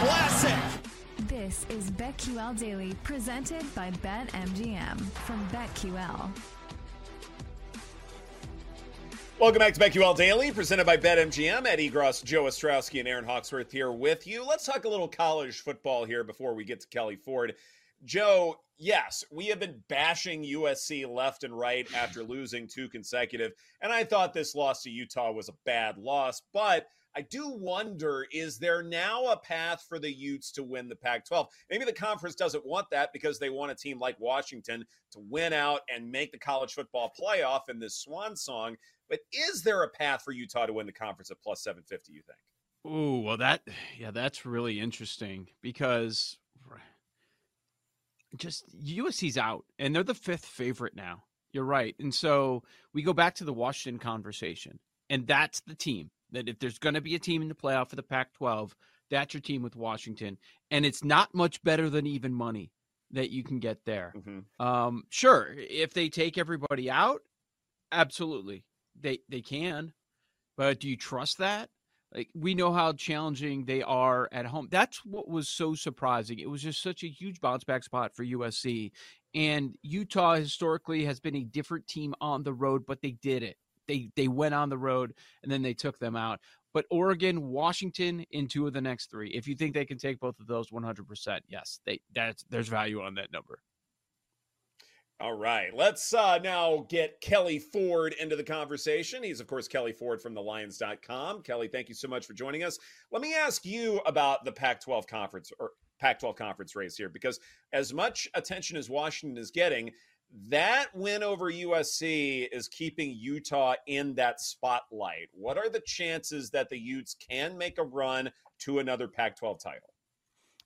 classic. This is BetQL Daily, presented by BetMGM from BetQL. Welcome back to BetQL Daily, presented by BetMGM. Eddie Gross, Joe Ostrowski, and Aaron Hawksworth here with you. Let's talk a little college football here before we get to Kelley Ford. Joe, yes, we have been bashing USC left and right after losing two consecutive, and I thought this loss to Utah was a bad loss, but – I do wonder is there now a path for the Utes to win the Pac 12? Maybe the conference doesn't want that because they want a team like Washington to win out and make the college football playoff in this swan song. But is there a path for Utah to win the conference at plus 750, you think? Oh, well, that, yeah, that's really interesting because just USC's out and they're the fifth favorite now. You're right. And so we go back to the Washington conversation, and that's the team that if there's going to be a team in the playoff for the Pac 12, that's your team with Washington. And it's not much better than even money that you can get there. Mm-hmm. Um, sure, if they take everybody out, absolutely. They they can. But do you trust that? Like we know how challenging they are at home. That's what was so surprising. It was just such a huge bounce back spot for USC. And Utah historically has been a different team on the road, but they did it they they went on the road and then they took them out. But Oregon, Washington in two of the next three. If you think they can take both of those 100%, yes, they that's there's value on that number. All right, let's uh, now get Kelley Ford into the conversation. He's, of course, Kelley Ford from thelines.com. Kelley, thank you so much for joining us. Let me ask you about the Pac 12 conference or Pac 12 conference race here, because as much attention as Washington is getting, that win over USC is keeping Utah in that spotlight. What are the chances that the Utes can make a run to another Pac 12 title?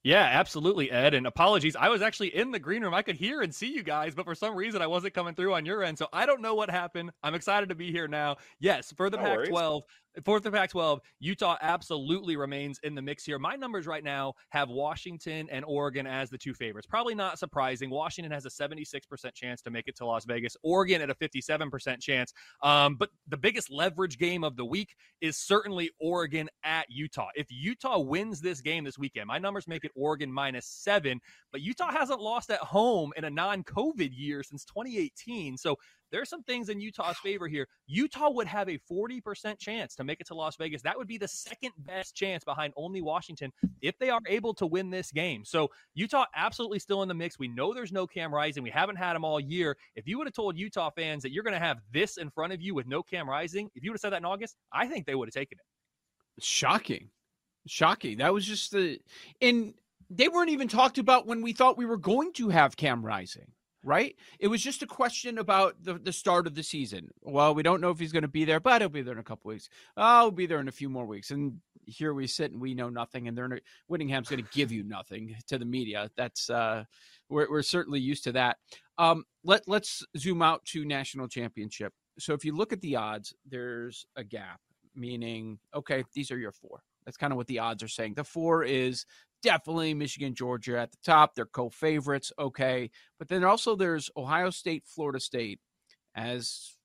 Yeah, absolutely, Ed. And apologies. I was actually in the green room. I could hear and see you guys, but for some reason I wasn't coming through on your end. So I don't know what happened. I'm excited to be here now. Yes, for the no Pac 12, for the Pac 12, Utah absolutely remains in the mix here. My numbers right now have Washington and Oregon as the two favorites. Probably not surprising. Washington has a 76% chance to make it to Las Vegas, Oregon at a 57% chance. Um, but the biggest leverage game of the week is certainly Oregon at Utah. If Utah wins this game this weekend, my numbers make it Oregon minus seven, but Utah hasn't lost at home in a non COVID year since 2018. So there's some things in Utah's favor here. Utah would have a 40% chance to make it to Las Vegas. That would be the second best chance behind only Washington if they are able to win this game. So Utah absolutely still in the mix. We know there's no Cam Rising. We haven't had him all year. If you would have told Utah fans that you're going to have this in front of you with no Cam Rising, if you would have said that in August, I think they would have taken it. Shocking. Shocking. That was just the and they weren't even talked about when we thought we were going to have Cam Rising right? It was just a question about the, the start of the season. Well, we don't know if he's going to be there, but he'll be there in a couple weeks. I'll be there in a few more weeks. And here we sit and we know nothing. And they're going to give you nothing to the media. That's uh, we're, we're certainly used to that. Um, let let's zoom out to national championship. So if you look at the odds, there's a gap, meaning okay, these are your four. That's kind of what the odds are saying. The four is definitely Michigan, Georgia at the top. They're co favorites. Okay. But then also there's Ohio State, Florida State as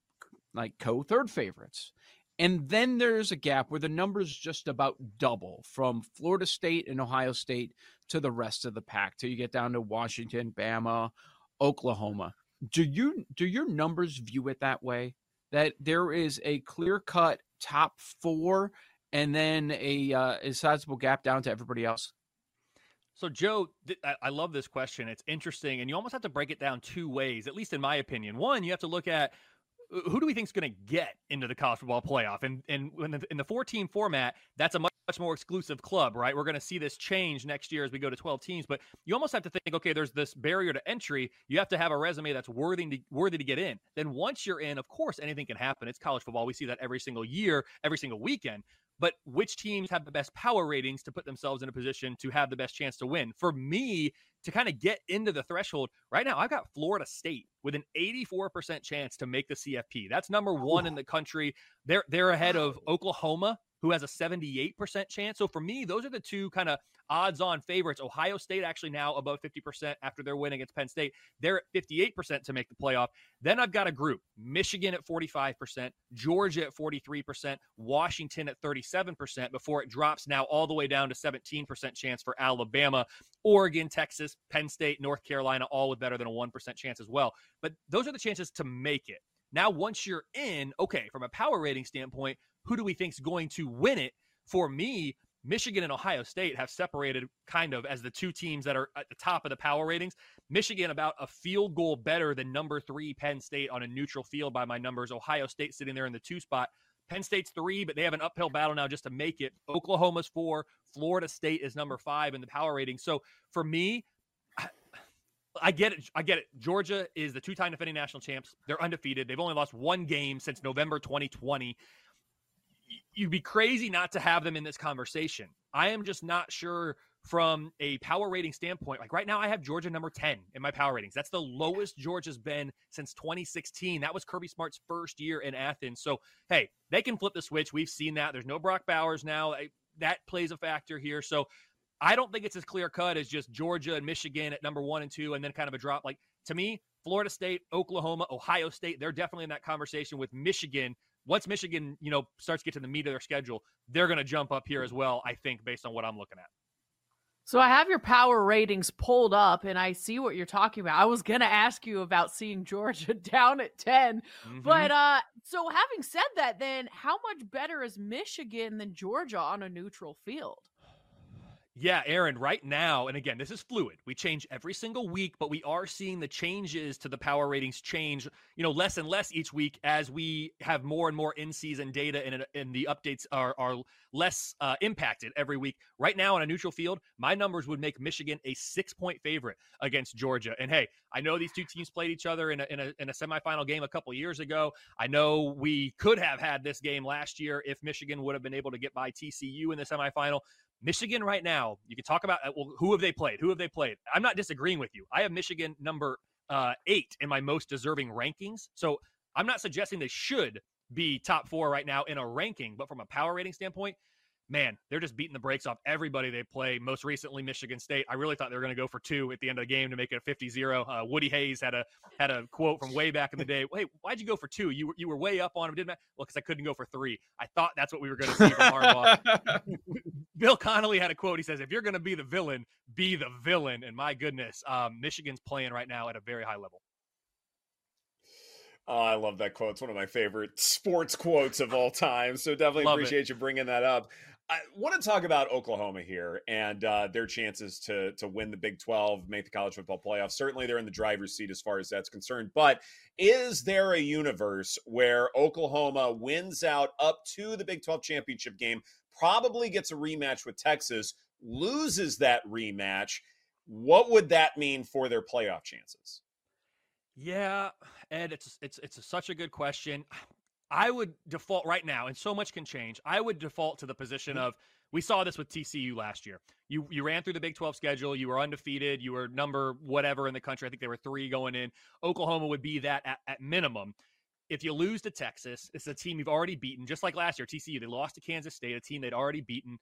like co third favorites. And then there's a gap where the numbers just about double from Florida State and Ohio State to the rest of the pack till you get down to Washington, Bama, Oklahoma. Do you do your numbers view it that way? That there is a clear cut top four and then a, uh, a sizable gap down to everybody else? So, Joe, th- I love this question. It's interesting, and you almost have to break it down two ways, at least in my opinion. One, you have to look at uh, who do we think is going to get into the college football playoff, and and in the, in the four team format, that's a much, much more exclusive club, right? We're going to see this change next year as we go to twelve teams, but you almost have to think, okay, there's this barrier to entry. You have to have a resume that's worthy to worthy to get in. Then once you're in, of course, anything can happen. It's college football. We see that every single year, every single weekend but which teams have the best power ratings to put themselves in a position to have the best chance to win. For me to kind of get into the threshold, right now I've got Florida State with an 84% chance to make the CFP. That's number 1 in the country. They're they're ahead of Oklahoma who has a 78% chance. So for me, those are the two kind of odds on favorites. Ohio State actually now above 50% after their win against Penn State. They're at 58% to make the playoff. Then I've got a group Michigan at 45%, Georgia at 43%, Washington at 37% before it drops now all the way down to 17% chance for Alabama, Oregon, Texas, Penn State, North Carolina, all with better than a 1% chance as well. But those are the chances to make it. Now, once you're in, okay, from a power rating standpoint, who do we think is going to win it? For me, Michigan and Ohio State have separated kind of as the two teams that are at the top of the power ratings. Michigan about a field goal better than number three Penn State on a neutral field by my numbers. Ohio State sitting there in the two spot. Penn State's three, but they have an uphill battle now just to make it. Oklahoma's four. Florida State is number five in the power rating. So for me, I get it. I get it. Georgia is the two-time defending national champs. They're undefeated. They've only lost one game since November 2020 you'd be crazy not to have them in this conversation. I am just not sure from a power rating standpoint. Like right now, I have Georgia number 10 in my power ratings. That's the lowest Georgia's been since 2016. That was Kirby Smart's first year in Athens. So, hey, they can flip the switch. We've seen that. There's no Brock Bowers now. That plays a factor here. So, I don't think it's as clear cut as just Georgia and Michigan at number one and two, and then kind of a drop. Like to me, Florida State, Oklahoma, Ohio State, they're definitely in that conversation with Michigan once Michigan, you know, starts to get to the meat of their schedule, they're going to jump up here as well, I think, based on what I'm looking at. So I have your power ratings pulled up and I see what you're talking about. I was going to ask you about seeing Georgia down at 10. Mm-hmm. But uh so having said that then how much better is Michigan than Georgia on a neutral field? Yeah, Aaron, right now, and again, this is fluid. We change every single week, but we are seeing the changes to the power ratings change, you know, less and less each week as we have more and more in-season data and, and the updates are, are less uh, impacted every week. Right now on a neutral field, my numbers would make Michigan a six-point favorite against Georgia. And hey, I know these two teams played each other in a, in a, in a semifinal game a couple years ago. I know we could have had this game last year if Michigan would have been able to get by TCU in the semifinal. Michigan right now, you can talk about uh, well, who have they played? Who have they played? I'm not disagreeing with you. I have Michigan number uh, eight in my most deserving rankings. So I'm not suggesting they should be top four right now in a ranking, but from a power rating standpoint, man, they're just beating the brakes off everybody they play. Most recently, Michigan State. I really thought they were going to go for two at the end of the game to make it a 50-0. Uh, Woody Hayes had a had a quote from way back in the day. Hey, why'd you go for two? You were you were way up on him, didn't? I? Well, because I couldn't go for three. I thought that's what we were going to see from Harbaugh. Bill Connelly had a quote. He says, "If you're going to be the villain, be the villain." And my goodness, um, Michigan's playing right now at a very high level. Oh, I love that quote. It's one of my favorite sports quotes of all time. So definitely love appreciate it. you bringing that up. I want to talk about Oklahoma here and uh, their chances to to win the Big 12, make the college football playoff. Certainly, they're in the driver's seat as far as that's concerned. But is there a universe where Oklahoma wins out up to the Big 12 championship game, probably gets a rematch with Texas, loses that rematch? What would that mean for their playoff chances? Yeah, Ed, it's it's it's a, such a good question. I would default right now, and so much can change. I would default to the position mm-hmm. of we saw this with TCU last year. You you ran through the Big 12 schedule, you were undefeated, you were number whatever in the country. I think they were three going in. Oklahoma would be that at, at minimum. If you lose to Texas, it's a team you've already beaten, just like last year, TCU. They lost to Kansas State, a team they'd already beaten.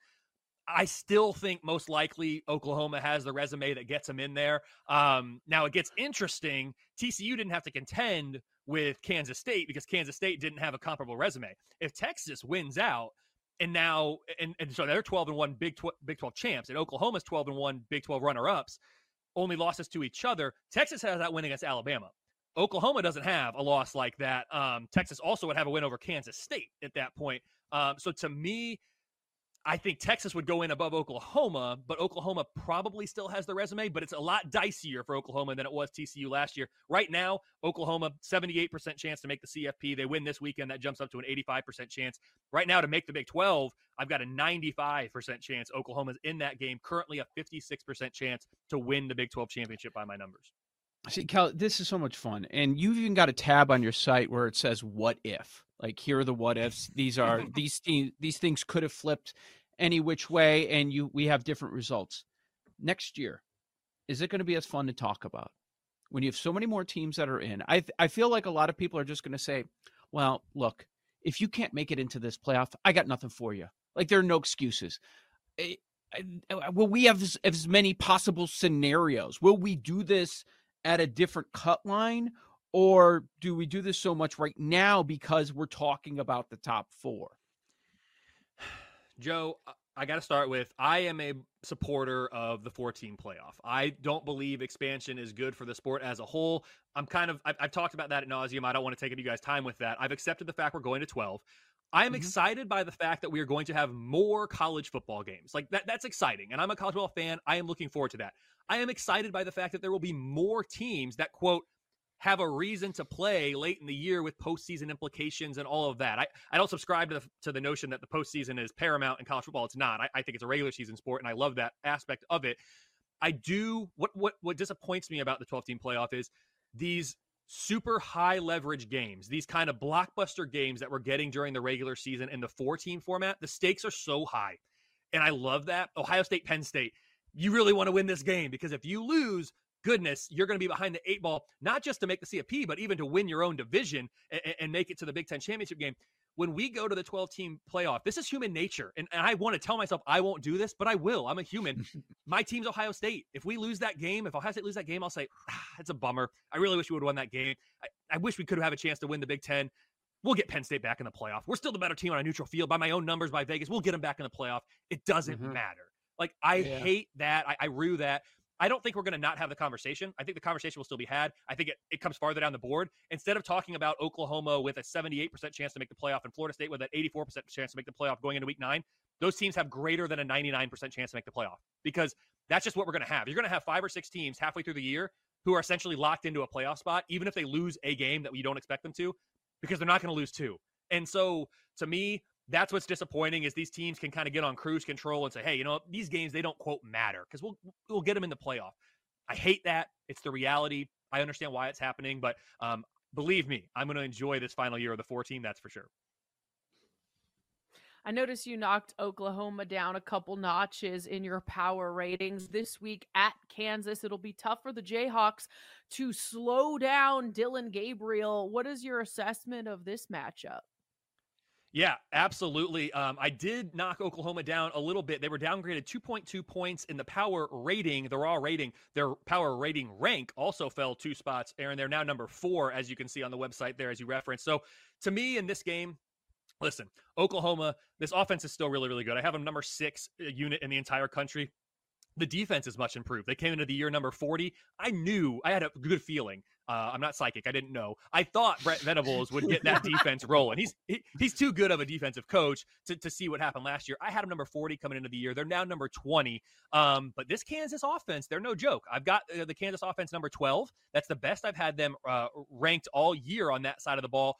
I still think most likely Oklahoma has the resume that gets them in there. Um, now it gets interesting. TCU didn't have to contend with Kansas State because Kansas State didn't have a comparable resume. If Texas wins out, and now and, and so they're 12 and 1 Big 12, Big 12 champs, and Oklahoma's 12 and 1 Big 12 runner ups, only losses to each other. Texas has that win against Alabama. Oklahoma doesn't have a loss like that. Um, Texas also would have a win over Kansas State at that point. Um, so to me, I think Texas would go in above Oklahoma, but Oklahoma probably still has the resume, but it's a lot dicier for Oklahoma than it was TCU last year. Right now, Oklahoma, 78% chance to make the CFP. They win this weekend. That jumps up to an 85% chance. Right now, to make the Big 12, I've got a 95% chance Oklahoma's in that game, currently a 56% chance to win the Big 12 championship by my numbers. See, Cal, this is so much fun. And you've even got a tab on your site where it says, What if? Like, here are the what ifs. These are, these, these things could have flipped any which way and you we have different results next year is it going to be as fun to talk about when you have so many more teams that are in i i feel like a lot of people are just going to say well look if you can't make it into this playoff i got nothing for you Like there are no excuses. Eh, uh, will we have as, as many possible scenarios? Will we do this at a different cut line? Or do we do this so much right now because we're talking about the top four? Joe, I got to start with I am a supporter of the 14 playoff. I don't believe expansion is good for the sport as a whole. I'm kind of, I've, I've talked about that at nauseum. I don't want to take any you guys' time with that. I've accepted the fact we're going to 12. I am mm-hmm. excited by the fact that we are going to have more college football games. Like that, that's exciting. And I'm a college football fan. I am looking forward to that. I am excited by the fact that there will be more teams that, quote, have a reason to play late in the year with postseason implications and all of that. I, I don't subscribe to the, to the notion that the postseason is paramount in college football. It's not. I, I think it's a regular season sport, and I love that aspect of it. I do what what what disappoints me about the 12 team playoff is these super high leverage games, these kind of blockbuster games that we're getting during the regular season in the four team format. The stakes are so high. And I love that. Ohio State, Penn State, you really want to win this game because if you lose, goodness, you're going to be behind the eight ball, not just to make the CFP, but even to win your own division and, and make it to the Big Ten championship game. When we go to the 12 team playoff, this is human nature. And, and I want to tell myself I won't do this, but I will. I'm a human. My team's Ohio State. If we lose that game, if Ohio State lose that game, I'll say, ah, it's a bummer. I really wish we would have won that game. I, I wish we could have a chance to win the Big Ten. We'll get Penn State back in the playoff. We're still the better team on a neutral field by my own numbers by Vegas. We'll get them back in the playoff. It doesn't mm-hmm. matter. Like I yeah. hate that. I, I rue that. I don't think we're going to not have the conversation. I think the conversation will still be had. I think it, it comes farther down the board. Instead of talking about Oklahoma with a 78% chance to make the playoff and Florida State with an 84% chance to make the playoff going into week nine, those teams have greater than a 99% chance to make the playoff because that's just what we're going to have. You're going to have five or six teams halfway through the year who are essentially locked into a playoff spot, even if they lose a game that we don't expect them to, because they're not going to lose two. And so to me, that's what's disappointing is these teams can kind of get on cruise control and say, hey, you know, these games they don't quote matter because we'll we'll get them in the playoff. I hate that. It's the reality. I understand why it's happening, but um, believe me, I'm going to enjoy this final year of the 14. That's for sure. I noticed you knocked Oklahoma down a couple notches in your power ratings this week at Kansas. It'll be tough for the Jayhawks to slow down Dillon Gabriel. What is your assessment of this matchup? Yeah, absolutely. Um, I did knock Oklahoma down a little bit. They were downgraded 2.2 points in the power rating, the raw rating. Their power rating rank also fell two spots, Aaron. They're now number four, as you can see on the website there, as you referenced. So to me, in this game, listen, Oklahoma, this offense is still really, really good. I have them number six uh, unit in the entire country the defense is much improved. They came into the year number 40. I knew I had a good feeling. Uh, I'm not psychic. I didn't know. I thought Brent Venables would get that defense rolling. He's he, he's too good of a defensive coach to, to see what happened last year. I had him number 40 coming into the year. They're now number 20. Um, but this Kansas offense, they're no joke. I've got uh, the Kansas offense number 12. That's the best I've had them uh, ranked all year on that side of the ball.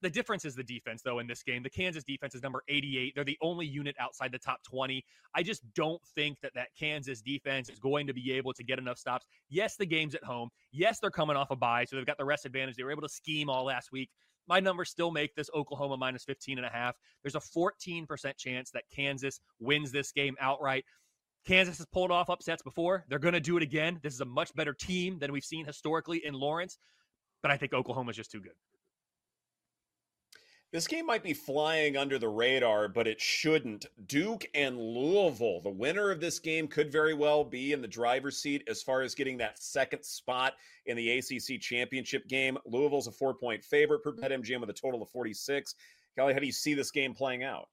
The difference is the defense, though, in this game. The Kansas defense is number 88. They're the only unit outside the top 20. I just don't think that that Kansas defense is going to be able to get enough stops. Yes, the game's at home. Yes, they're coming off a bye, so they've got the rest advantage. They were able to scheme all last week. My numbers still make this Oklahoma minus 15 and a half. There's a 14% chance that Kansas wins this game outright. Kansas has pulled off upsets before. They're going to do it again. This is a much better team than we've seen historically in Lawrence, but I think Oklahoma's just too good. This game might be flying under the radar, but it shouldn't. Duke and Louisville. The winner of this game could very well be in the driver's seat as far as getting that second spot in the ACC championship game. Louisville's a four point favorite per BetMGM with a total of 46. Kelley, how do you see this game playing out?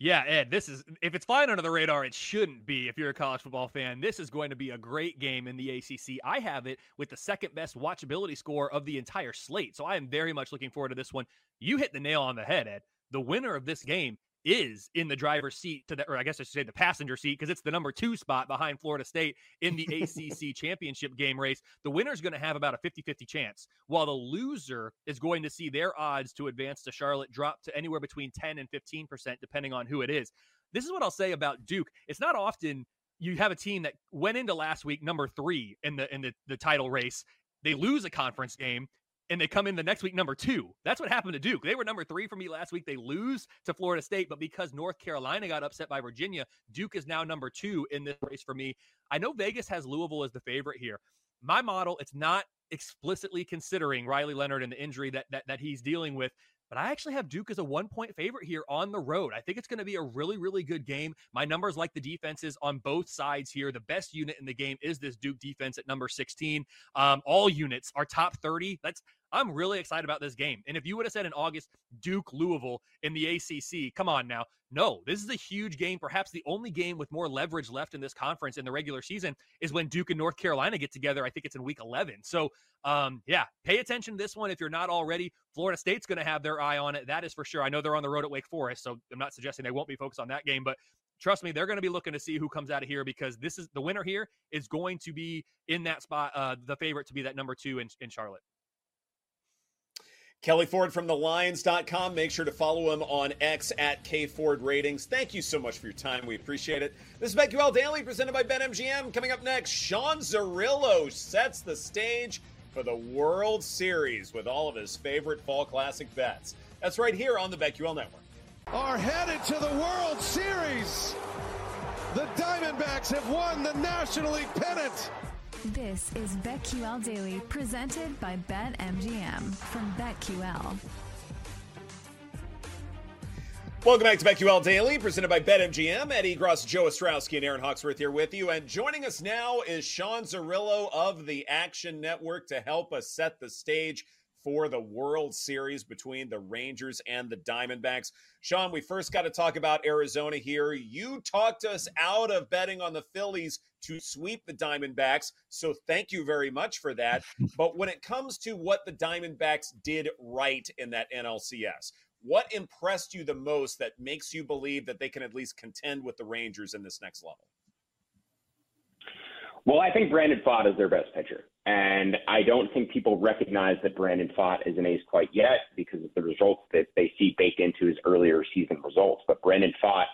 Yeah, Ed, this is if it's flying under the radar, it shouldn't be if you're a college football fan. This is going to be a great game in the ACC. I have it with the second best watchability score of the entire slate. So I am very much looking forward to this one. You hit the nail on the head, Ed. The winner of this game is in the driver's seat to the, or I guess I should say the passenger seat because it's the number two spot behind Florida State in the ACC championship game race. The winner is going to have about a 50 50 chance, while the loser is going to see their odds to advance to Charlotte drop to anywhere between 10 and 15%, depending on who it is. This is what I'll say about Duke. It's not often you have a team that went into last week number three in the in the, the title race. They lose a conference game and they come in the next week number two. That's what happened to Duke. They were number three for me last week. They lose to Florida State, but because North Carolina got upset by Virginia, Duke is now number two in this race for me. I know Vegas has Louisville as the favorite here. My model, it's not explicitly considering Riley Leonard and the injury that that, that he's dealing with. But I actually have Duke as a one point favorite here on the road. I think it's going to be a really, really good game. My numbers like the defenses on both sides here. The best unit in the game is this Duke defense at number 16. Um, all units are top 30. That's I'm really excited about this game. And if you would have said in August, Duke Louisville in the ACC, come on now. No, this is a huge game. Perhaps the only game with more leverage left in this conference in the regular season is when Duke and North Carolina get together. I think it's in week 11. So, um, yeah, pay attention to this one if you're not already. Florida State's going to have their eye on it. That is for sure. I know they're on the road at Wake Forest, so I'm not suggesting they won't be focused on that game, but trust me, they're going to be looking to see who comes out of here because this is the winner here is going to be in that spot, uh, the favorite to be that number two in, in Charlotte. Kelley Ford from thelines.com. Make sure to follow him on X at K Ford Ratings. Thank you so much for your time. We appreciate it. This is BetQL Daily presented by BetMGM. Coming up next, Sean Zerillo sets the stage for the World Series with all of his favorite fall classic bets. That's right here on the BetQL Network. Are headed to the World Series. The Diamondbacks have won the National League pennant. This is BetQL Daily, presented by BetMGM from BetQL. Welcome back to BetQL Daily, presented by BetMGM. Eddie Gross, Joe Ostrowski, and Aaron Hawksworth here with you. And joining us now is Sean Zerillo of the Action Network to help us set the stage for the World Series between the Rangers and the Diamondbacks. Sean, we first got to talk about Arizona here. You talked us out of betting on the Phillies to sweep the Diamondbacks, so thank you very much for that. but when it comes to what the Diamondbacks did right in that NLCS, what impressed you the most that makes you believe that they can at least contend with the Rangers in this next level? Well, I think Brandon Pfaadt is their best pitcher. And I don't think people recognize that Brandon Pfaadt is an ace quite yet because of the results that they see baked into his earlier season results. But Brandon Pfaadt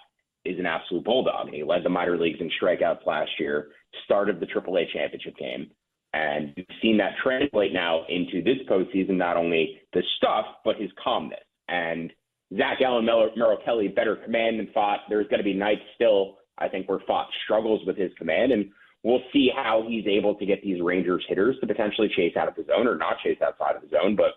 is an absolute bulldog. He led the minor leagues in strikeouts last year, started the AAA championship game. And you've seen that translate now into this postseason, not only the stuff, but his calmness. And Zac Gallen, Merrill Kelly, better command than Pfaadt. There's going to be nights still, I think, where Pfaadt struggles with his command. And We'll see how he's able to get these Rangers hitters to potentially chase out of the zone or not chase outside of the zone. But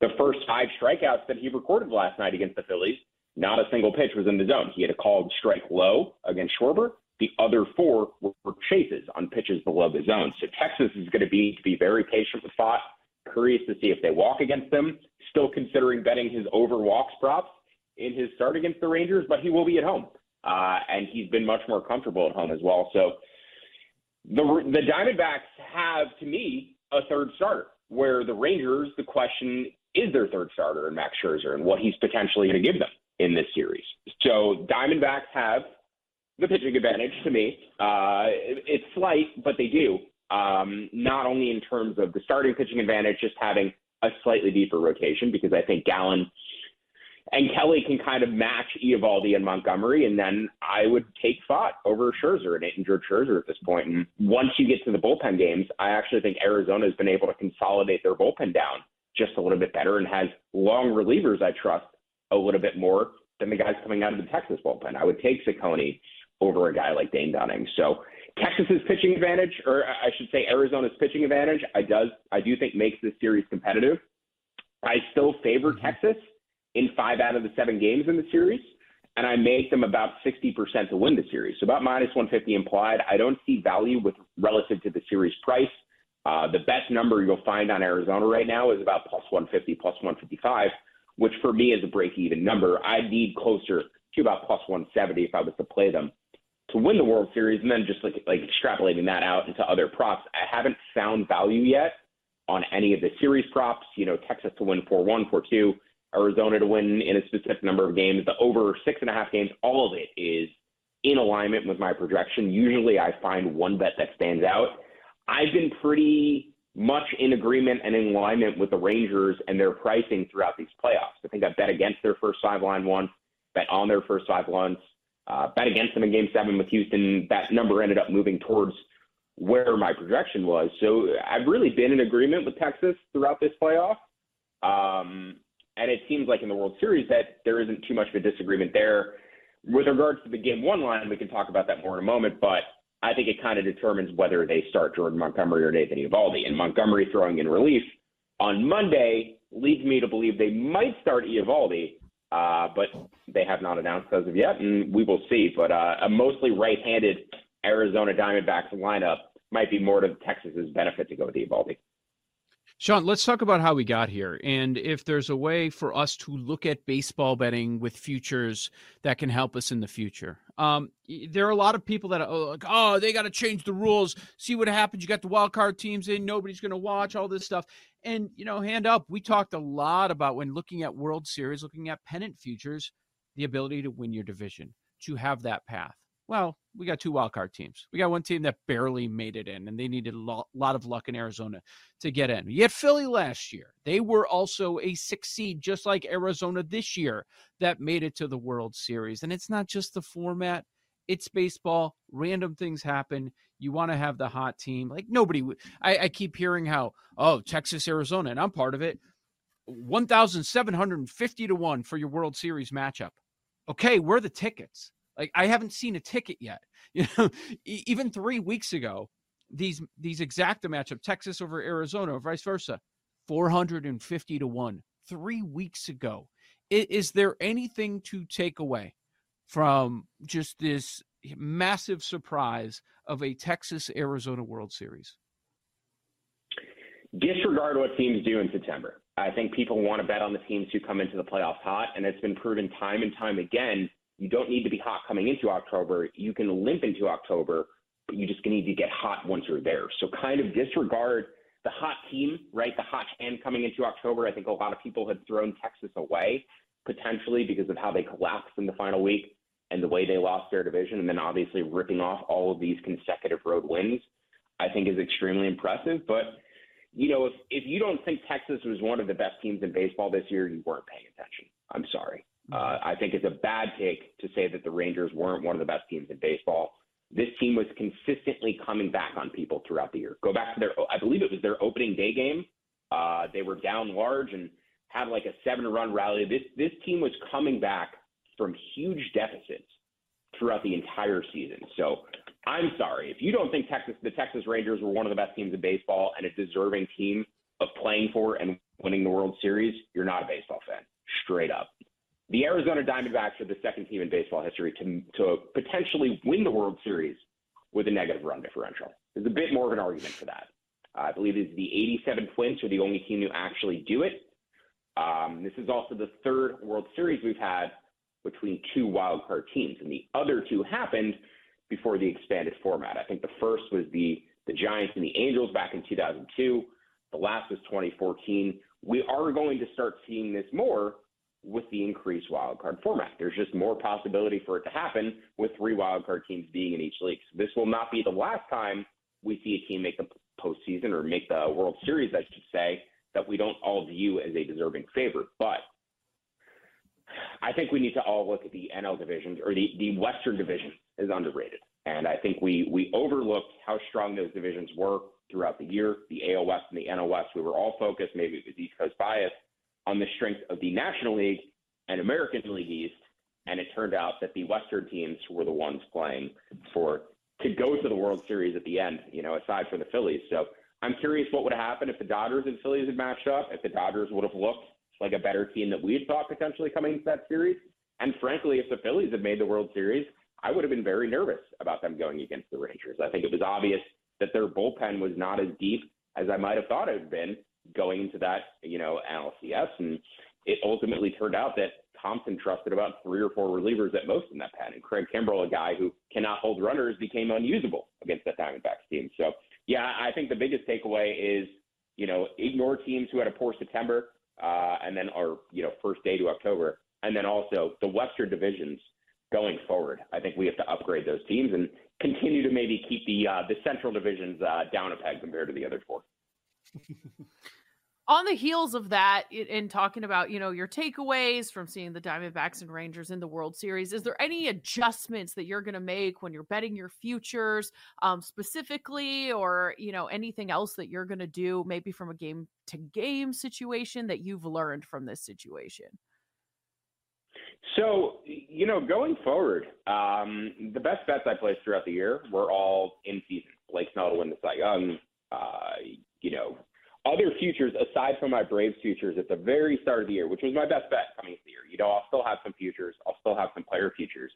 the first five strikeouts that he recorded last night against the Phillies, not a single pitch was in the zone. He had a called strike low against Schwarber. The other four were chases on pitches below the zone. So Texas is going to be to be very patient with Pfaadt. Curious to see if they walk against them. Still considering betting his over walks props in his start against the Rangers, but he will be at home. Uh, and he's been much more comfortable at home as well. So the the Diamondbacks have, to me, a third starter. Where the Rangers, the question is their third starter and Max Scherzer and what he's potentially going to give them in this series. So Diamondbacks have the pitching advantage to me. Uh, it's slight, but they do. Um, not only in terms of the starting pitching advantage, just having a slightly deeper rotation because I think Gallen and Kelly can kind of match Eovaldi and Montgomery, and then I would take Pfaadt over Scherzer and injured Scherzer at this point. And once you get to the bullpen games, I actually think Arizona has been able to consolidate their bullpen down just a little bit better and has long relievers I trust a little bit more than the guys coming out of the Texas bullpen. I would take Cecconi over a guy like Dane Dunning. So Texas's pitching advantage, or I should say Arizona's pitching advantage, I does I do think makes this series competitive. I still favor mm-hmm. Texas in five out of the seven games in the series, and I make them about 60% to win the series. So about minus 150 implied. I don't see value with relative to the series price. Uh, the best number you'll find on Arizona right now is about plus 150, plus 155, which for me is a break even number. I'd need closer to about plus 170 if I was to play them to win the World Series, and then just like like extrapolating that out into other props. I haven't found value yet on any of the series props. You know, Texas to win 4-1, 4-2. Arizona to win in a specific number of games. The over six and a half games, all of it is in alignment with my projection. Usually I find one bet that stands out. I've been pretty much in agreement and in alignment with the Rangers and their pricing throughout these playoffs. I think I bet against their first five line once, bet on their first five once, uh, bet against them in game seven with Houston. That number ended up moving towards where my projection was. So I've really been in agreement with Texas throughout this playoff. Um, and it seems like in the World Series that there isn't too much of a disagreement there. With regards to the game one line, we can talk about that more in a moment, but I think it kind of determines whether they start Jordan Montgomery or Nathan Eovaldi. And Montgomery throwing in relief on Monday leads me to believe they might start Eovaldi, uh, but they have not announced as of yet, and we will see. But uh, a mostly right-handed Arizona Diamondbacks lineup might be more to Texas's benefit to go with Eovaldi. Sean, let's talk about how we got here and if there's a way for us to look at baseball betting with futures that can help us in the future. Um, there are a lot of people that are oh, like, oh, they got to change the rules. See what happens. You got the wild card teams in. Nobody's going to watch all this stuff. And, you know, hand up, we talked a lot about when looking at World Series, looking at pennant futures, the ability to win your division, to have that path. Well, we got two wildcard teams. We got one team that barely made it in, and they needed a lot, of luck in Arizona to get in. Yet Philly last year, they were also a six seed, just like Arizona this year, that made it to the World Series. And it's not just the format; it's baseball. Random things happen. You want to have the hot team. Like nobody. I, I keep hearing how oh Texas, Arizona, and I'm part of it. One thousand seven hundred and fifty to one for your World Series matchup. Okay, where are the tickets? Like I haven't seen a ticket yet. You know, even three weeks ago, these these exacta matchup, Texas over Arizona, or vice versa, four hundred and fifty to one. Three weeks ago, is there anything to take away from just this massive surprise of a Texas Arizona World Series? Disregard what teams do in September. I think people want to bet on the teams who come into the playoffs hot, and it's been proven time and time again you don't need to be hot coming into October. You can limp into October, but you just need to get hot once you're there. So kind of disregard the hot team, right? The hot hand coming into October. I think a lot of people had thrown Texas away potentially because of how they collapsed in the final week and the way they lost their division, and then obviously ripping off all of these consecutive road wins. I think is extremely impressive. But you know, if if you don't think Texas was one of the best teams in baseball this year, you weren't paying attention. I'm sorry. Uh, I think it's a bad take to say that the Rangers weren't one of the best teams in baseball. This team was consistently coming back on people throughout the year. Go back to their, I believe it was their opening day game. Uh, they were down large and had like a seven-run rally. This this team was coming back from huge deficits throughout the entire season. So I'm sorry if you don't think Texas, the Texas Rangers were one of the best teams in baseball and a deserving team of playing for and winning the World Series. You're not a baseball fan, straight up. The Arizona Diamondbacks are the second team in baseball history to, to potentially win the World Series with a negative run differential. There's a bit more of an argument for that. Uh, I believe it's the 87 Twins are the only team to actually do it. Um, this is also the third World Series we've had between two wildcard teams, and the other two happened before the expanded format. I think the first was the the Giants and the Angels back in 2002. The last was 2014. We are going to start seeing this more with the increased wildcard format. There's just more possibility for it to happen with three wildcard teams being in each league. So this will not be the last time we see a team make the postseason or make the World Series, I should say, that we don't all view as a deserving favorite. But I think we need to all look at the NL divisions or the, the Western division is underrated. And I think we we overlooked how strong those divisions were throughout the year. The AL West and the NL West, we were all focused, maybe it was East Coast bias, on the strength of the National League and American League East, and it turned out that the Western teams were the ones playing for to go to the World Series at the end. You know, aside from the Phillies. So I'm curious what would have happened if the Dodgers and Phillies had matched up. If the Dodgers would have looked like a better team that we had thought potentially coming into that series. And frankly, if the Phillies had made the World Series, I would have been very nervous about them going against the Rangers. I think it was obvious that their bullpen was not as deep as I might have thought it had been going into that, you know, NLCS. And it ultimately turned out that Thomson trusted about three or four relievers at most in that pen. And Craig Kimbrel, a guy who cannot hold runners, became unusable against that Diamondbacks team. So, yeah, I think the biggest takeaway is, you know, ignore teams who had a poor September uh, and then, our, you know, first day to October. And then also the Western divisions going forward. I think we have to upgrade those teams and continue to maybe keep the uh, the Central divisions uh, down a peg compared to the other four. On the heels of that, in talking about you know your takeaways from seeing the Diamondbacks and Rangers in the World Series, is there any adjustments that you're going to make when you're betting your futures, um, specifically, or you know anything else that you're going to do, maybe from a game to game situation that you've learned from this situation? So, you know, going forward, um, the best bets I placed throughout the year were all in season. Blake Snell to win the Cy Young, uh, you know, other futures aside from my Braves futures at the very start of the year, which was my best bet coming into the year. You know, I'll still have some futures. I'll still have some player futures.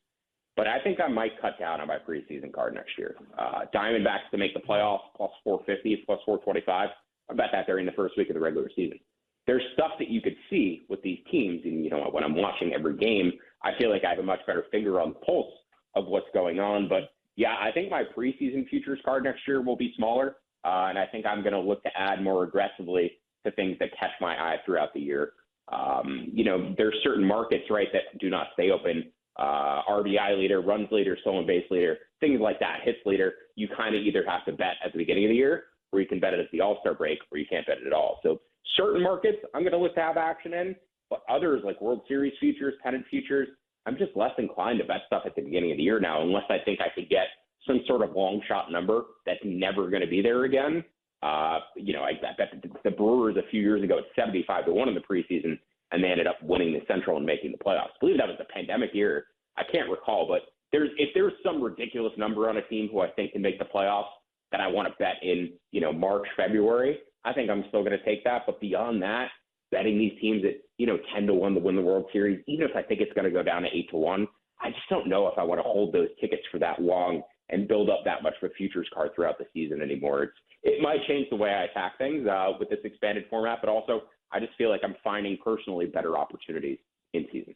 But I think I might cut down on my preseason card next year. Uh, Diamondbacks to make the playoffs plus 450, plus 425. I bet that during the first week of the regular season. There's stuff that you could see with these teams, and you know when I'm watching every game, I feel like I have a much better finger on the pulse of what's going on. But yeah, I think my preseason futures card next year will be smaller, uh, and I think I'm going to look to add more aggressively to things that catch my eye throughout the year. Um, you know, there's certain markets right that do not stay open. Uh, RBI leader, runs leader, stolen base leader, things like that, hits leader. You kind of either have to bet at the beginning of the year, or you can bet it at the All Star break, or you can't bet it at all. So certain markets I'm going to look to have action in, but others like World Series futures, pennant futures, I'm just less inclined to bet stuff at the beginning of the year now, unless I think I could get some sort of long shot number that's never going to be there again. Uh, you know, I, I bet the Brewers a few years ago at 75 to one in the preseason, and they ended up winning the Central and making the playoffs. I believe that was the pandemic year. I can't recall, but there's if there's some ridiculous number on a team who I think can make the playoffs that I want to bet in, you know, March, February, I think I'm still going to take that. But beyond that, betting these teams at you know 10 to one to win the World Series, even if I think it's going to go down to eight to one, I just don't know if I want to hold those tickets for that long and build up that much of a futures card throughout the season anymore. It's it might change the way I attack things uh, with this expanded format, but also I just feel like I'm finding personally better opportunities in season.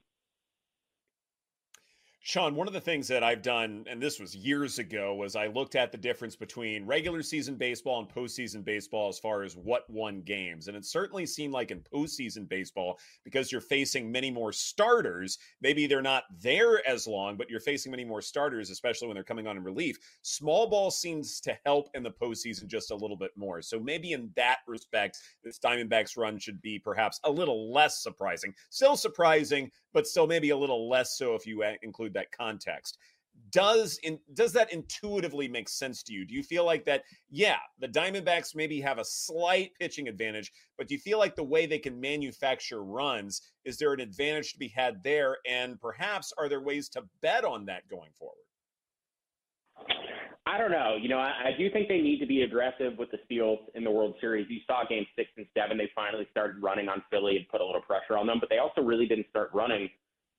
Sean, one of the things that I've done, and this was years ago, was I looked at the difference between regular season baseball and postseason baseball as far as what won games. And it certainly seemed like in postseason baseball, because you're facing many more starters, maybe they're not there as long, but you're facing many more starters, especially when they're coming on in relief. Small ball seems to help in the postseason just a little bit more. So maybe in that respect, this Diamondbacks run should be perhaps a little less surprising. Still surprising, but still maybe a little less so if you include that context. Does in does that intuitively make sense to you? Do you feel like that yeah the diamondbacks maybe have a slight pitching advantage but do you feel like the way they can manufacture runs is there an advantage to be had there? And perhaps are there ways to bet on that going forward I don't know. You know, I, I do think they need to be aggressive with the steals in the World Series. You saw game six and seven. They finally started running on Philly and put a little pressure on them, but they also really didn't start running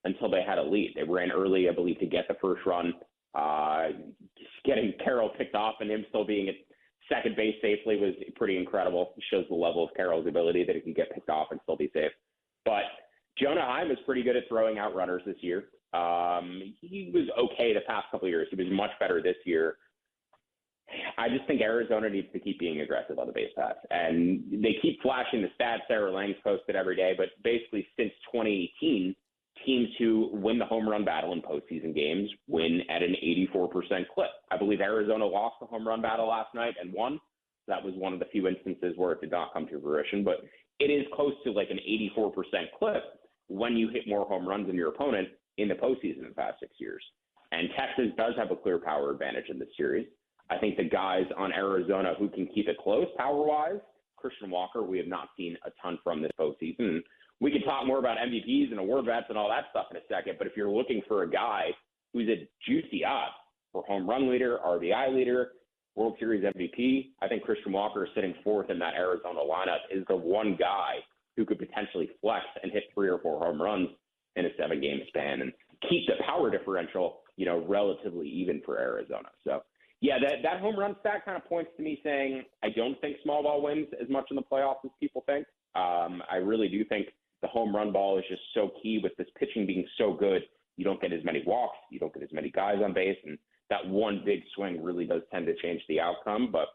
until they had a lead. They ran early, I believe, to get the first run. Uh, getting Carroll picked off and him still being at second base safely was pretty incredible. It shows the level of Carroll's ability that he can get picked off and still be safe. But Jonah Heim is pretty good at throwing out runners this year. Um, he was okay the past couple of years. He was much better this year. I just think Arizona needs to keep being aggressive on the base pass. And they keep flashing the stats Sarah Langs posted every day, but basically since 2018, teams who win the home run battle in postseason games win at an 84% clip. I believe Arizona lost the home run battle last night and won. That was one of the few instances where it did not come to fruition, but it is close to like an 84% clip when you hit more home runs than your opponent in the postseason in the past six years. And Texas does have a clear power advantage in this series. I think the guys on Arizona who can keep it close power wise, Christian Walker, we have not seen a ton from this postseason we can talk more about MVPs and award bets and all that stuff in a second. But if you're looking for a guy who's a juicy odds for home run leader, RBI leader, World Series MVP, I think Christian Walker sitting fourth in that Arizona lineup is the one guy who could potentially flex and hit three or four home runs in a seven game span and keep the power differential, you know, relatively even for Arizona. So yeah, that, that home run stat kind of points to me saying I don't think small ball wins as much in the playoffs as people think. Um, I really do think the home run ball is just so key with this pitching being so good. You don't get as many walks, you don't get as many guys on base, and that one big swing really does tend to change the outcome. But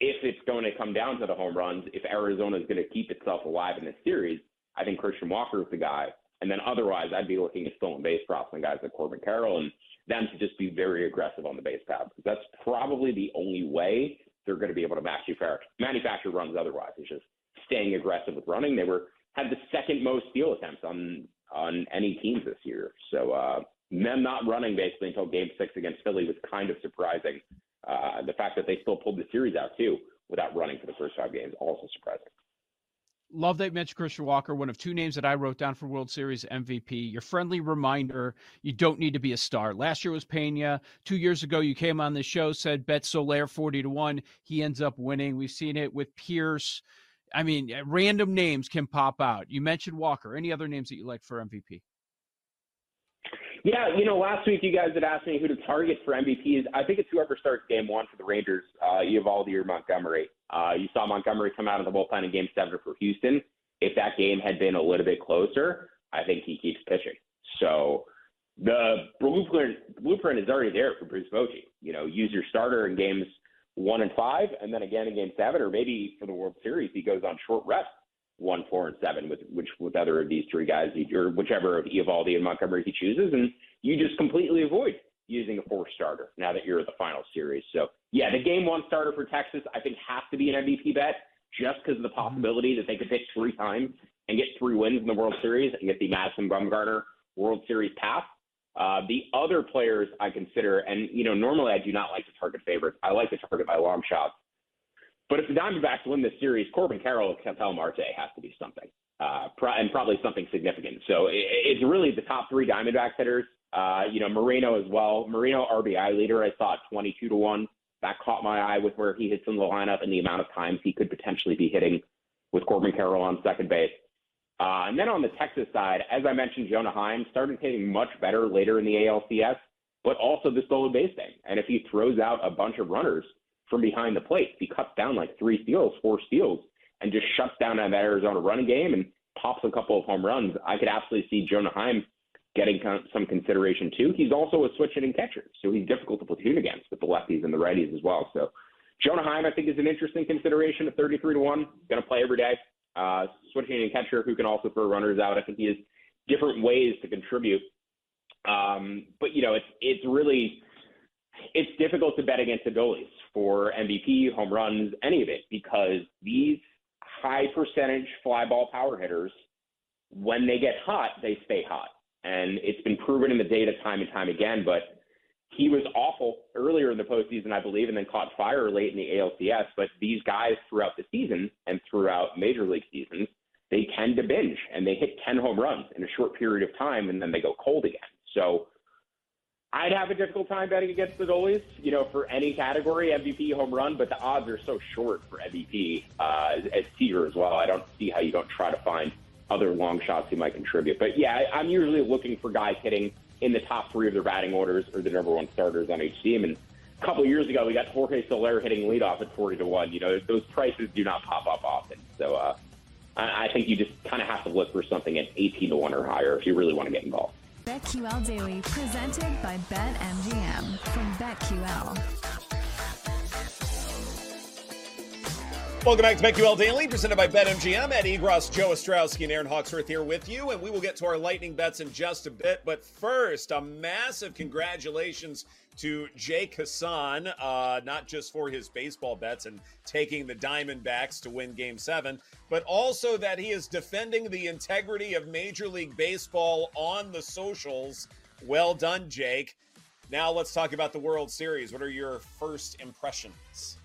if it's going to come down to the home runs, if Arizona is going to keep itself alive in this series, I think Christian Walker is the guy. And then otherwise, I'd be looking at stolen base props and guys like Corbin Carroll and them to just be very aggressive on the base path. That's probably the only way they're going to be able to manufacture, manufacture runs otherwise. It's just staying aggressive with running. They were had the second most steal attempts on on any teams this year. So uh, them not running basically until Game Six against Philly was kind of surprising. Uh, the fact that they still pulled the series out too without running for the first five games also surprising. Love that mentioned Christian Walker, one of two names that I wrote down for World Series MVP. Your friendly reminder you don't need to be a star. Last year was Pena. Two years ago, you came on the show, said bet Soler 40 to 1. He ends up winning. We've seen it with Pearce. I mean, random names can pop out. You mentioned Walker. Any other names that you like for MVP? Yeah, you know, last week you guys had asked me who to target for MVPs. I think it's whoever starts game one for the Rangers, uh, Eovaldi or Montgomery. Uh, you saw Montgomery come out of the bullpen in game seven for Houston. If that game had been a little bit closer, I think he keeps pitching. So the blueprint, blueprint is already there for Bruce Bochy. You know, use your starter in games one and five, and then again in game seven, or maybe for the World Series, he goes on short rest one, four, and seven with which with other of these three guys, or whichever of Eovaldi and Montgomery he chooses, and you just completely avoid using a four starter now that you're at the final series. So yeah, the game one starter for Texas I think has to be an MVP bet just because of the possibility that they could pick three times and get three wins in the World Series and get the Madison Bumgarner World Series pass. Uh, the other players I consider, and you know, normally I do not like to target favorites. I like to target my long shots. But if the Diamondbacks win this series, Corbin Carroll and Ketel Marte has to be something, uh, and probably something significant. So it's really the top three Diamondbacks hitters. Uh, you know, Moreno as well. Moreno RBI leader, I saw 22 to one. That caught my eye with where he hits in the lineup and the amount of times he could potentially be hitting with Corbin Carroll on second base. Uh, and then on the Texas side, as I mentioned, Jonah Heim started hitting much better later in the ALCS, but also the stolen base thing. And if he throws out a bunch of runners, from behind the plate. He cuts down like three steals, four steals, and just shuts down that Arizona running game and pops a couple of home runs. I could absolutely see Jonah Heim getting some consideration too. He's also a switch hitting catcher, so he's difficult to platoon against with the lefties and the righties as well. So Jonah Heim, I think, is an interesting consideration at 33 to 1. Going to play every day. Uh, switch hitting catcher who can also throw runners out. I think he has different ways to contribute. Um, but, you know, it's, it's really it's difficult to bet against the goalies for MVP, home runs, any of it, because these high percentage fly ball power hitters, when they get hot, they stay hot. And it's been proven in the data time and time again, but he was awful earlier in the postseason, I believe, and then caught fire late in the ALCS. But these guys throughout the season and throughout major league seasons, they tend to binge and they hit 10 home runs in a short period of time and then they go cold again. So I'd have a difficult time betting against the goalies, you know, for any category, MVP, home run, but the odds are so short for MVP uh, as Teeter as well. I don't see how you don't try to find other long shots who might contribute. But yeah, I'm usually looking for guys hitting in the top three of their batting orders or the number one starters on each team. And a couple of years ago, we got Jorge Soler hitting leadoff at 40 to 1. You know, those prices do not pop up often. So uh, I think you just kind of have to look for something at 18 to 1 or higher if you really want to get involved. BetQL Daily, presented by BetMGM from BetQL. Welcome back to BetQL Daily, presented by BetMGM. Ed Egros, Joe Ostrowski, and Aaron Hawksworth here with you, and we will get to our lightning bets in just a bit. But first, a massive congratulations to Jake Hassan, uh, not just for his baseball bets and taking the Diamondbacks to win Game 7, but also that he is defending the integrity of Major League Baseball on the socials. Well done, Jake. Now let's talk about the World Series. What are your first impressions?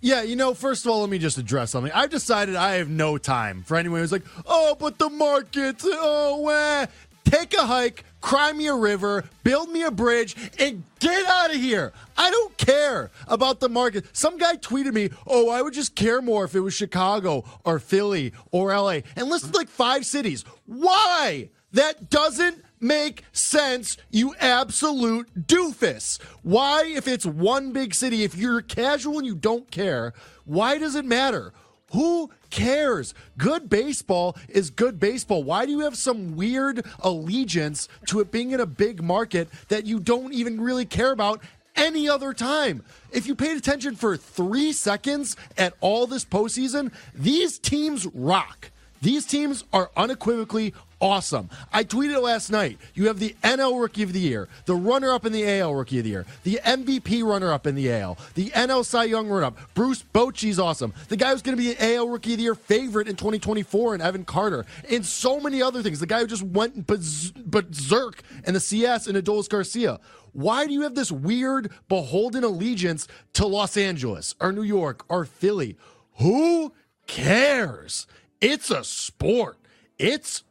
Yeah, you know, first of all, let me just address something. I've decided I have no time for anyone who's like, oh, but the markets, oh, eh. Take a hike, cry me a river, build me a bridge, and get out of here. I don't care about the market. Some guy tweeted me, oh, I would just care more if it was Chicago or Philly or LA and listed like five cities. Why? That doesn't make sense, you absolute doofus. Why, if it's one big city, if you're casual and you don't care, why does it matter? Who cares? Good baseball is good baseball. Why do you have some weird allegiance to it being in a big market that you don't even really care about any other time? If you paid attention for three seconds at all this postseason, these teams rock. These teams are unequivocally awesome. I tweeted last night. You have the NL Rookie of the Year, the runner up in the AL Rookie of the Year, the MVP runner up in the AL, the NL Cy Young runner up. Bruce Bochy's awesome. The guy who's going to be an AL Rookie of the Year favorite in 2024 and Evan Carter, and so many other things. The guy who just went berserk in the CS and Adolis Garcia. Why do you have this weird, beholden allegiance to Los Angeles or New York or Philly? Who cares? It's a sport. It's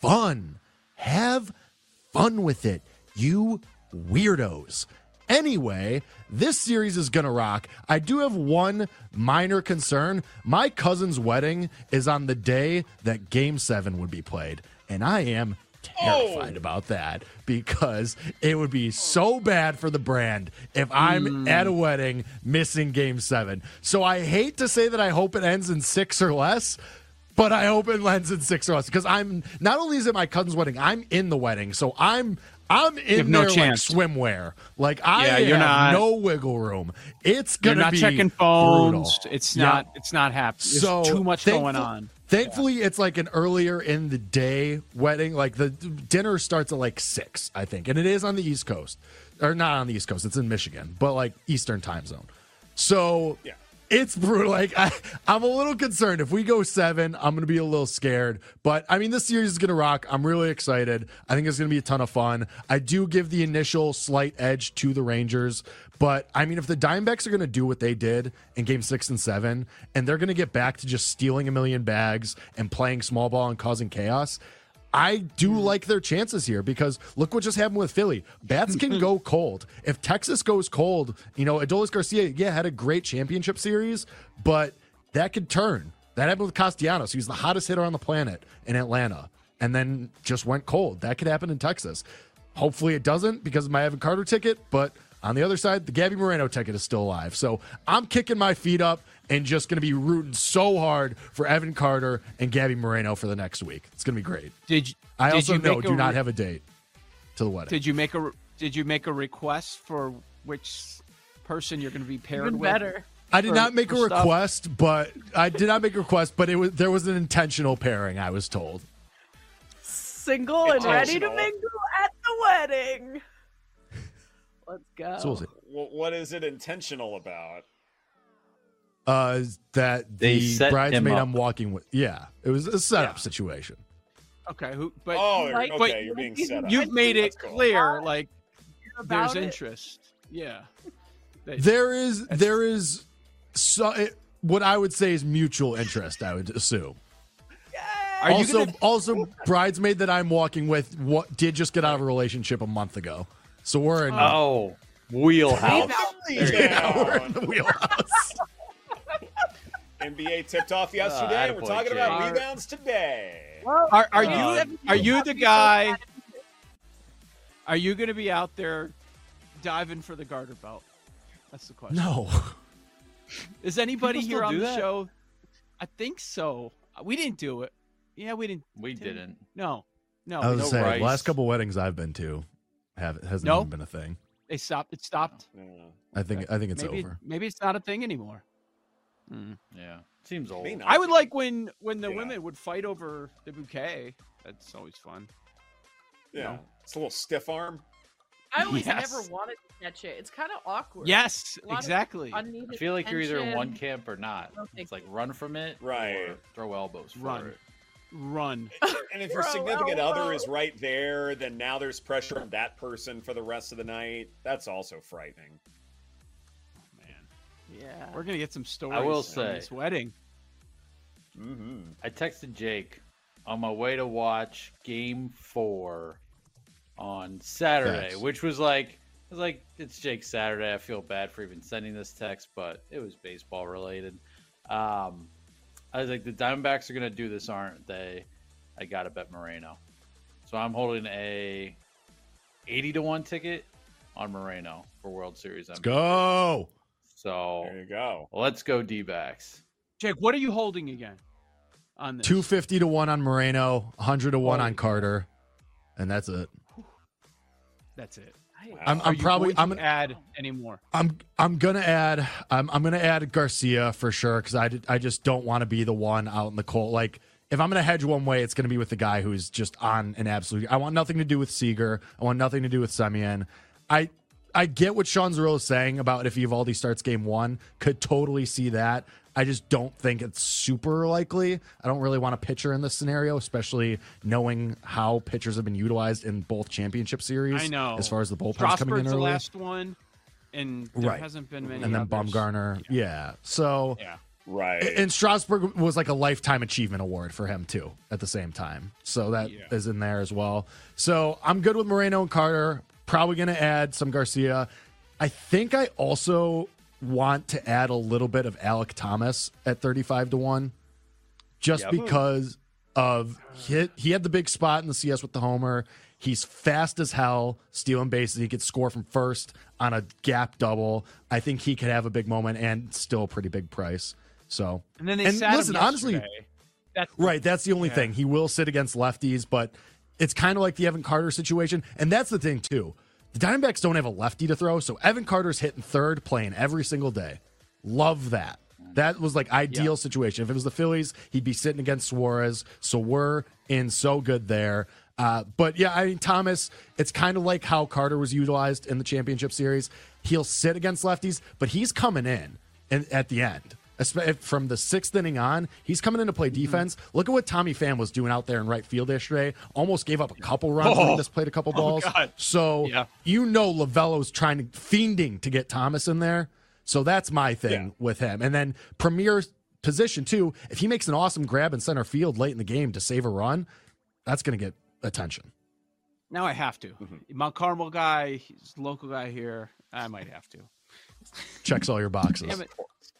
fun. Have fun with it, you weirdos. Anyway, this series is going to rock. I do have one minor concern. My cousin's wedding is on the day that game seven would be played, and I am terrified oh. about that because it would be so bad for the brand if I'm mm. at a wedding missing game seven. So I hate to say that I hope it ends in six or less. But I hope it ends in six less because I'm not only is it my cousin's wedding, I'm in the wedding, so I'm I'm in there like swimwear. Like I yeah, you're have not, no wiggle room. It's gonna you're not be checking phones. Brutal. It's not. Yeah. It's not happening. So too much going on. Thankfully, yeah. it's like an earlier in the day wedding. Like the dinner starts at like six, I think, and it is on the East Coast, or not on the East Coast. It's in Michigan, but like Eastern time zone. So yeah it's brutal. Like I, I'm a little concerned. If we go seven, I'm going to be a little scared. But I mean, this series is going to rock. I'm really excited. I think it's going to be a ton of fun. I do give the initial slight edge to the Rangers, but I mean, if the Diamondbacks are going to do what they did in Game Six and Seven, and they're going to get back to just stealing a million bags and playing small ball and causing chaos, I do like their chances here because look what just happened with Philly. Bats can go cold. If Texas goes cold, you know, Adolis Garcia, yeah, had a great championship series, but that could turn. That happened with Castellanos. He was the hottest hitter on the planet in Atlanta and then just went cold. That could happen in Texas. Hopefully it doesn't because of my Evan Carter ticket, but on the other side, the Gabby Moreno ticket is still alive. So I'm kicking my feet up and just going to be rooting so hard for Evan Carter and Gabby Moreno for the next week. It's going to be great. Did you, I did also you know do not have a date to the wedding. Did you make a Did you make a request for which person you're going to be paired Even with? Better. I did for, not make a request, stuff. but I did not make a request, but it was there was an intentional pairing. I was told. Single and ready to mingle at the wedding. Let's go. So what is it intentional about? uh, that the bridesmaid I'm walking with. Yeah, it was a setup yeah. situation. Okay, who? But oh, like, okay, but, you're being set up. You've made it cool. clear, like there's it. interest. Yeah, there is. There is. So, it, what I would say is mutual interest. I would assume. Are also, gonna... also bridesmaid that I'm walking with what did just get out of a relationship a month ago, so we're in. Oh, wheelhouse. Yeah, we're in the wheelhouse. NBA tipped off yesterday. Uh, We're talking Jay. about rebounds today. Are, are uh, you are you the guy? Are you going to be out there diving for the garter belt? That's the question. No. Is anybody here on the that? show? I think so. We didn't do it. Yeah, we didn't. We didn't. No, no. I was no saying, rice. last couple weddings I've been to, have hasn't no? even been a thing. They stopped. It stopped. I think. I think it's maybe, over. Maybe it's not a thing anymore. Mm. Yeah, seems old. I would like when when the yeah. women would fight over the bouquet. That's always fun. Yeah, you know? it's a little stiff arm. I always yes. never wanted to catch it. It's kind of awkward. Yes, exactly. I feel like you're either in one camp or not. It's like run from it, right? throw elbows run. It. Run. And if your significant other is right there, then now there's pressure on that person for the rest of the night. That's also frightening. Man. Yeah, we're gonna get some stories. I will say this wedding. Mm-hmm. I texted Jake on my way to watch Game Four on Saturday, Thanks. which was like it was like it's Jake Saturday. I feel bad for even sending this text, but it was baseball related. Um, I was like, the Diamondbacks are gonna do this, aren't they? I got to bet Moreno, so I'm holding a eighty to one ticket on Moreno for World Series. Let's go. So there you go. Let's go D backs. Jake, what are you holding again on this? 250 to 1 on Moreno, 100 to 1 on Carter, and that's it. That's it. I'm, I'm probably I'm gonna add anymore. I'm I'm gonna add I'm I'm gonna add Garcia for sure because I I just don't want to be the one out in the cold. Like if I'm gonna hedge one way, it's gonna be with the guy who's just on an absolute. I want nothing to do with Seager. I want nothing to do with Semien. I I get what Sean Zerillo is saying about if Eovaldi starts game one. Could totally see that. I just don't think it's super likely. I don't really want a pitcher in this scenario, especially knowing how pitchers have been utilized in both championship series. I know. As far as the bullpen coming in early. the last one, and there right. hasn't been many. And then others. Bumgarner, yeah. yeah. So yeah. Right. And Strasburg was like a lifetime achievement award for him too at the same time. So that yeah. is in there as well. So I'm good with Moreno and Carter. Probably going to add some Garcia. I think I also want to add a little bit of Alek Thomas at 35 to 1 just because of he, he had the big spot in the CS with the homer. He's fast as hell, stealing bases. He could score from first on a gap double. I think he could have a big moment and still a pretty big price. So and then they and listen honestly. That's, right, that's the only yeah. thing. He will sit against lefties, but it's kind of like the Evan Carter situation, and that's the thing too. The Diamondbacks don't have a lefty to throw, so Evan Carter's hitting third, playing every single day. Love that. That was like ideal situation. If it was the Phillies, he'd be sitting against Suarez. So we're in so good there. Uh, but yeah, I mean Thomas, it's kind of like how Carter was utilized in the championship series. He'll sit against lefties, but he's coming in and at the end from the sixth inning on, he's coming in to play mm-hmm. defense. Mm-hmm. Look at what Tommy Pham was doing out there in right field yesterday. Almost gave up a couple runs oh. when he just played a couple oh, balls. Oh, so yeah. you know Lovullo's trying to fiending to get Thomas in there. So that's my thing yeah. with him. And then premier position too. If he makes an awesome grab in center field late in the game to save a run, that's going to get attention. Now I have to. Mm-hmm. Mount Carmel guy, he's local guy here. I might have to. Checks all your boxes.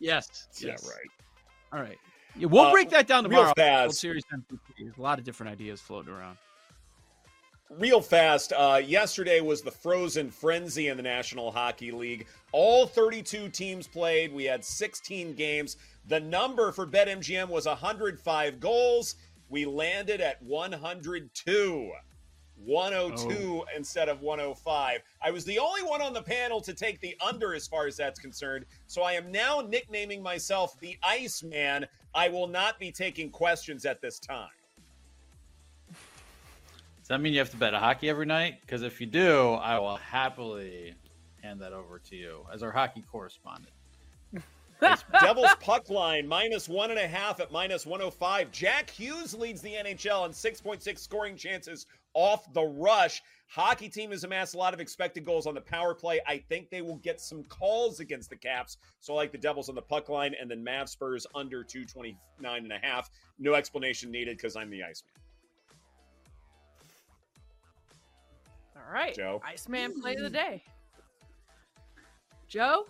Yes. yes. Yeah, right. All right. Yeah, we'll uh, break that down tomorrow. Real Series MVP. A lot of different ideas floating around. Real fast. Uh, yesterday was the Frozen Frenzy in the National Hockey League. All 32 teams played. We had 16 games. The number for BetMGM was 105 goals. We landed at 102. 102 oh. instead of 105. I was the only one on the panel to take the under as far as that's concerned. So I am now nicknaming myself the Iceman. I will not be taking questions at this time. Does that mean you have to bet a hockey every night? Because if you do, I will happily hand that over to you as our hockey correspondent. Devils puck line minus one and a half at minus 105. Jack Hughes leads the NHL on 6.6 scoring chances off the rush. Hockey team has amassed a lot of expected goals on the power play. I think they will get some calls against the Caps. So I like the Devils on the puck line and then Mav Spurs under 229 and a half. No explanation needed because I'm the Iceman. All right. Joe. Iceman play of the day. Joe?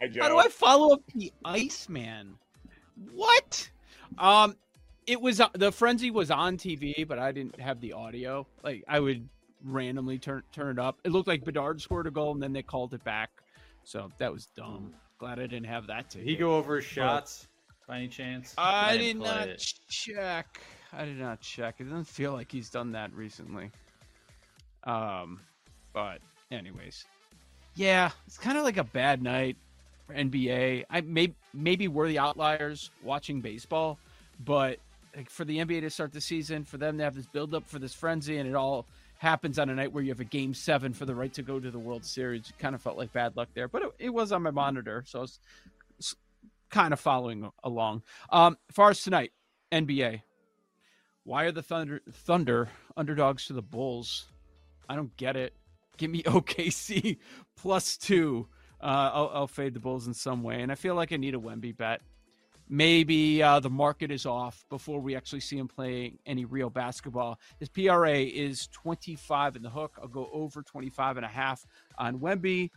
Hi, Joe. How do I follow up the Iceman? What? Um, it was uh, the frenzy was on TV, but I didn't have the audio. Like I would randomly turn turn it up. It looked like Bedard scored a goal, and then they called it back. So that was dumb. Glad I didn't have that. Did he go over his shots but, by any chance? I, I did not it. check. I did not check. It doesn't feel like he's done that recently. Um, but anyways, yeah, it's kind of like a bad night for NBA. I may maybe we're the outliers watching baseball, but like for the NBA to start the season, for them to have this build up for this frenzy, and it all happens on a night where you have a game seven for the right to go to the World Series. It kind of felt like bad luck there, but it, it was on my monitor, so I was, kind of following along. Um, far as tonight, NBA, why are the Thunder Thunder underdogs to the Bulls? I don't get it. Give me OKC plus two. Uh, I'll, I'll fade the Bulls in some way, and I feel like I need a Wemby bet maybe uh, the market is off before we actually see him playing any real basketball. His PRA is 25 in the hook. I'll go over 25 and a half on Wemby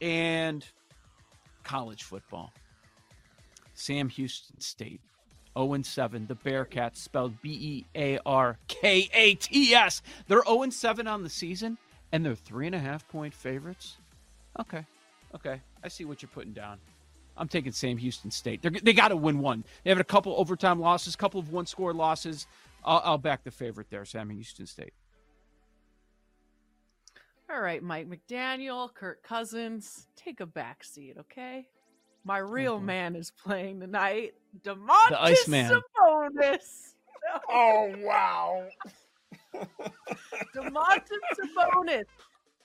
and college football. Sam Houston State. 0 7. The Bearkats spelled B E A R K A T S. They're 0 7 on the season and they're three and a half point favorites. Okay. Okay. I see what you're putting down. I'm taking Sam Houston State. They're, they got to win one. They have a couple overtime losses, a couple of one score losses. I'll, I'll back the favorite there, Sam Houston State. All right, Mike McDaniel, Kirk Cousins, take a back seat, okay? My real mm-hmm. man is playing tonight. Domantas the Iceman. Sabonis. oh wow. Domantas Sabonis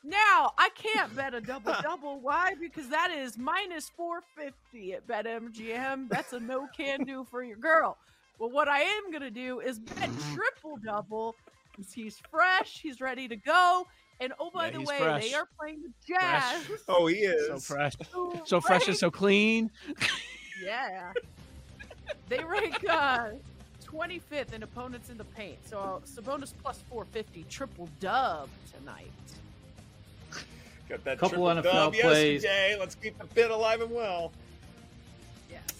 now I can't bet a double double. Why? Because that is minus four fifty at BetMGM. That's a no can do for your girl. Well, what I am gonna do is bet triple double because he's fresh, he's ready to go. And oh, by yeah, the way, fresh. they are playing the Jazz. Fresh. Oh, he is so fresh, so fresh and so clean. yeah, they rank uh, 25th in opponents in the paint. So Sabonis plus 450, triple dub tonight. Got that Couple triple NFL dub plays. yesterday. Let's keep the bid alive and well.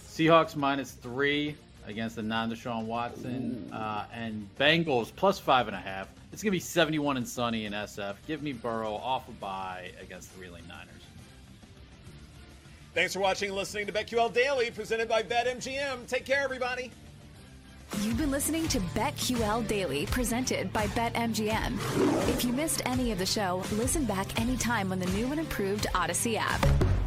Seahawks minus three against the non Deshaun Watson, uh, and Bengals plus five and a half. It's gonna be 71 and sunny in SF. Give me Burrow off a bye against the Reeling Niners. Thanks for watching and listening to BetQL Daily, presented by BetMGM. Take care, everybody. You've been listening to BetQL Daily, presented by BetMGM. If you missed any of the show, listen back anytime on the new and improved Audacy app.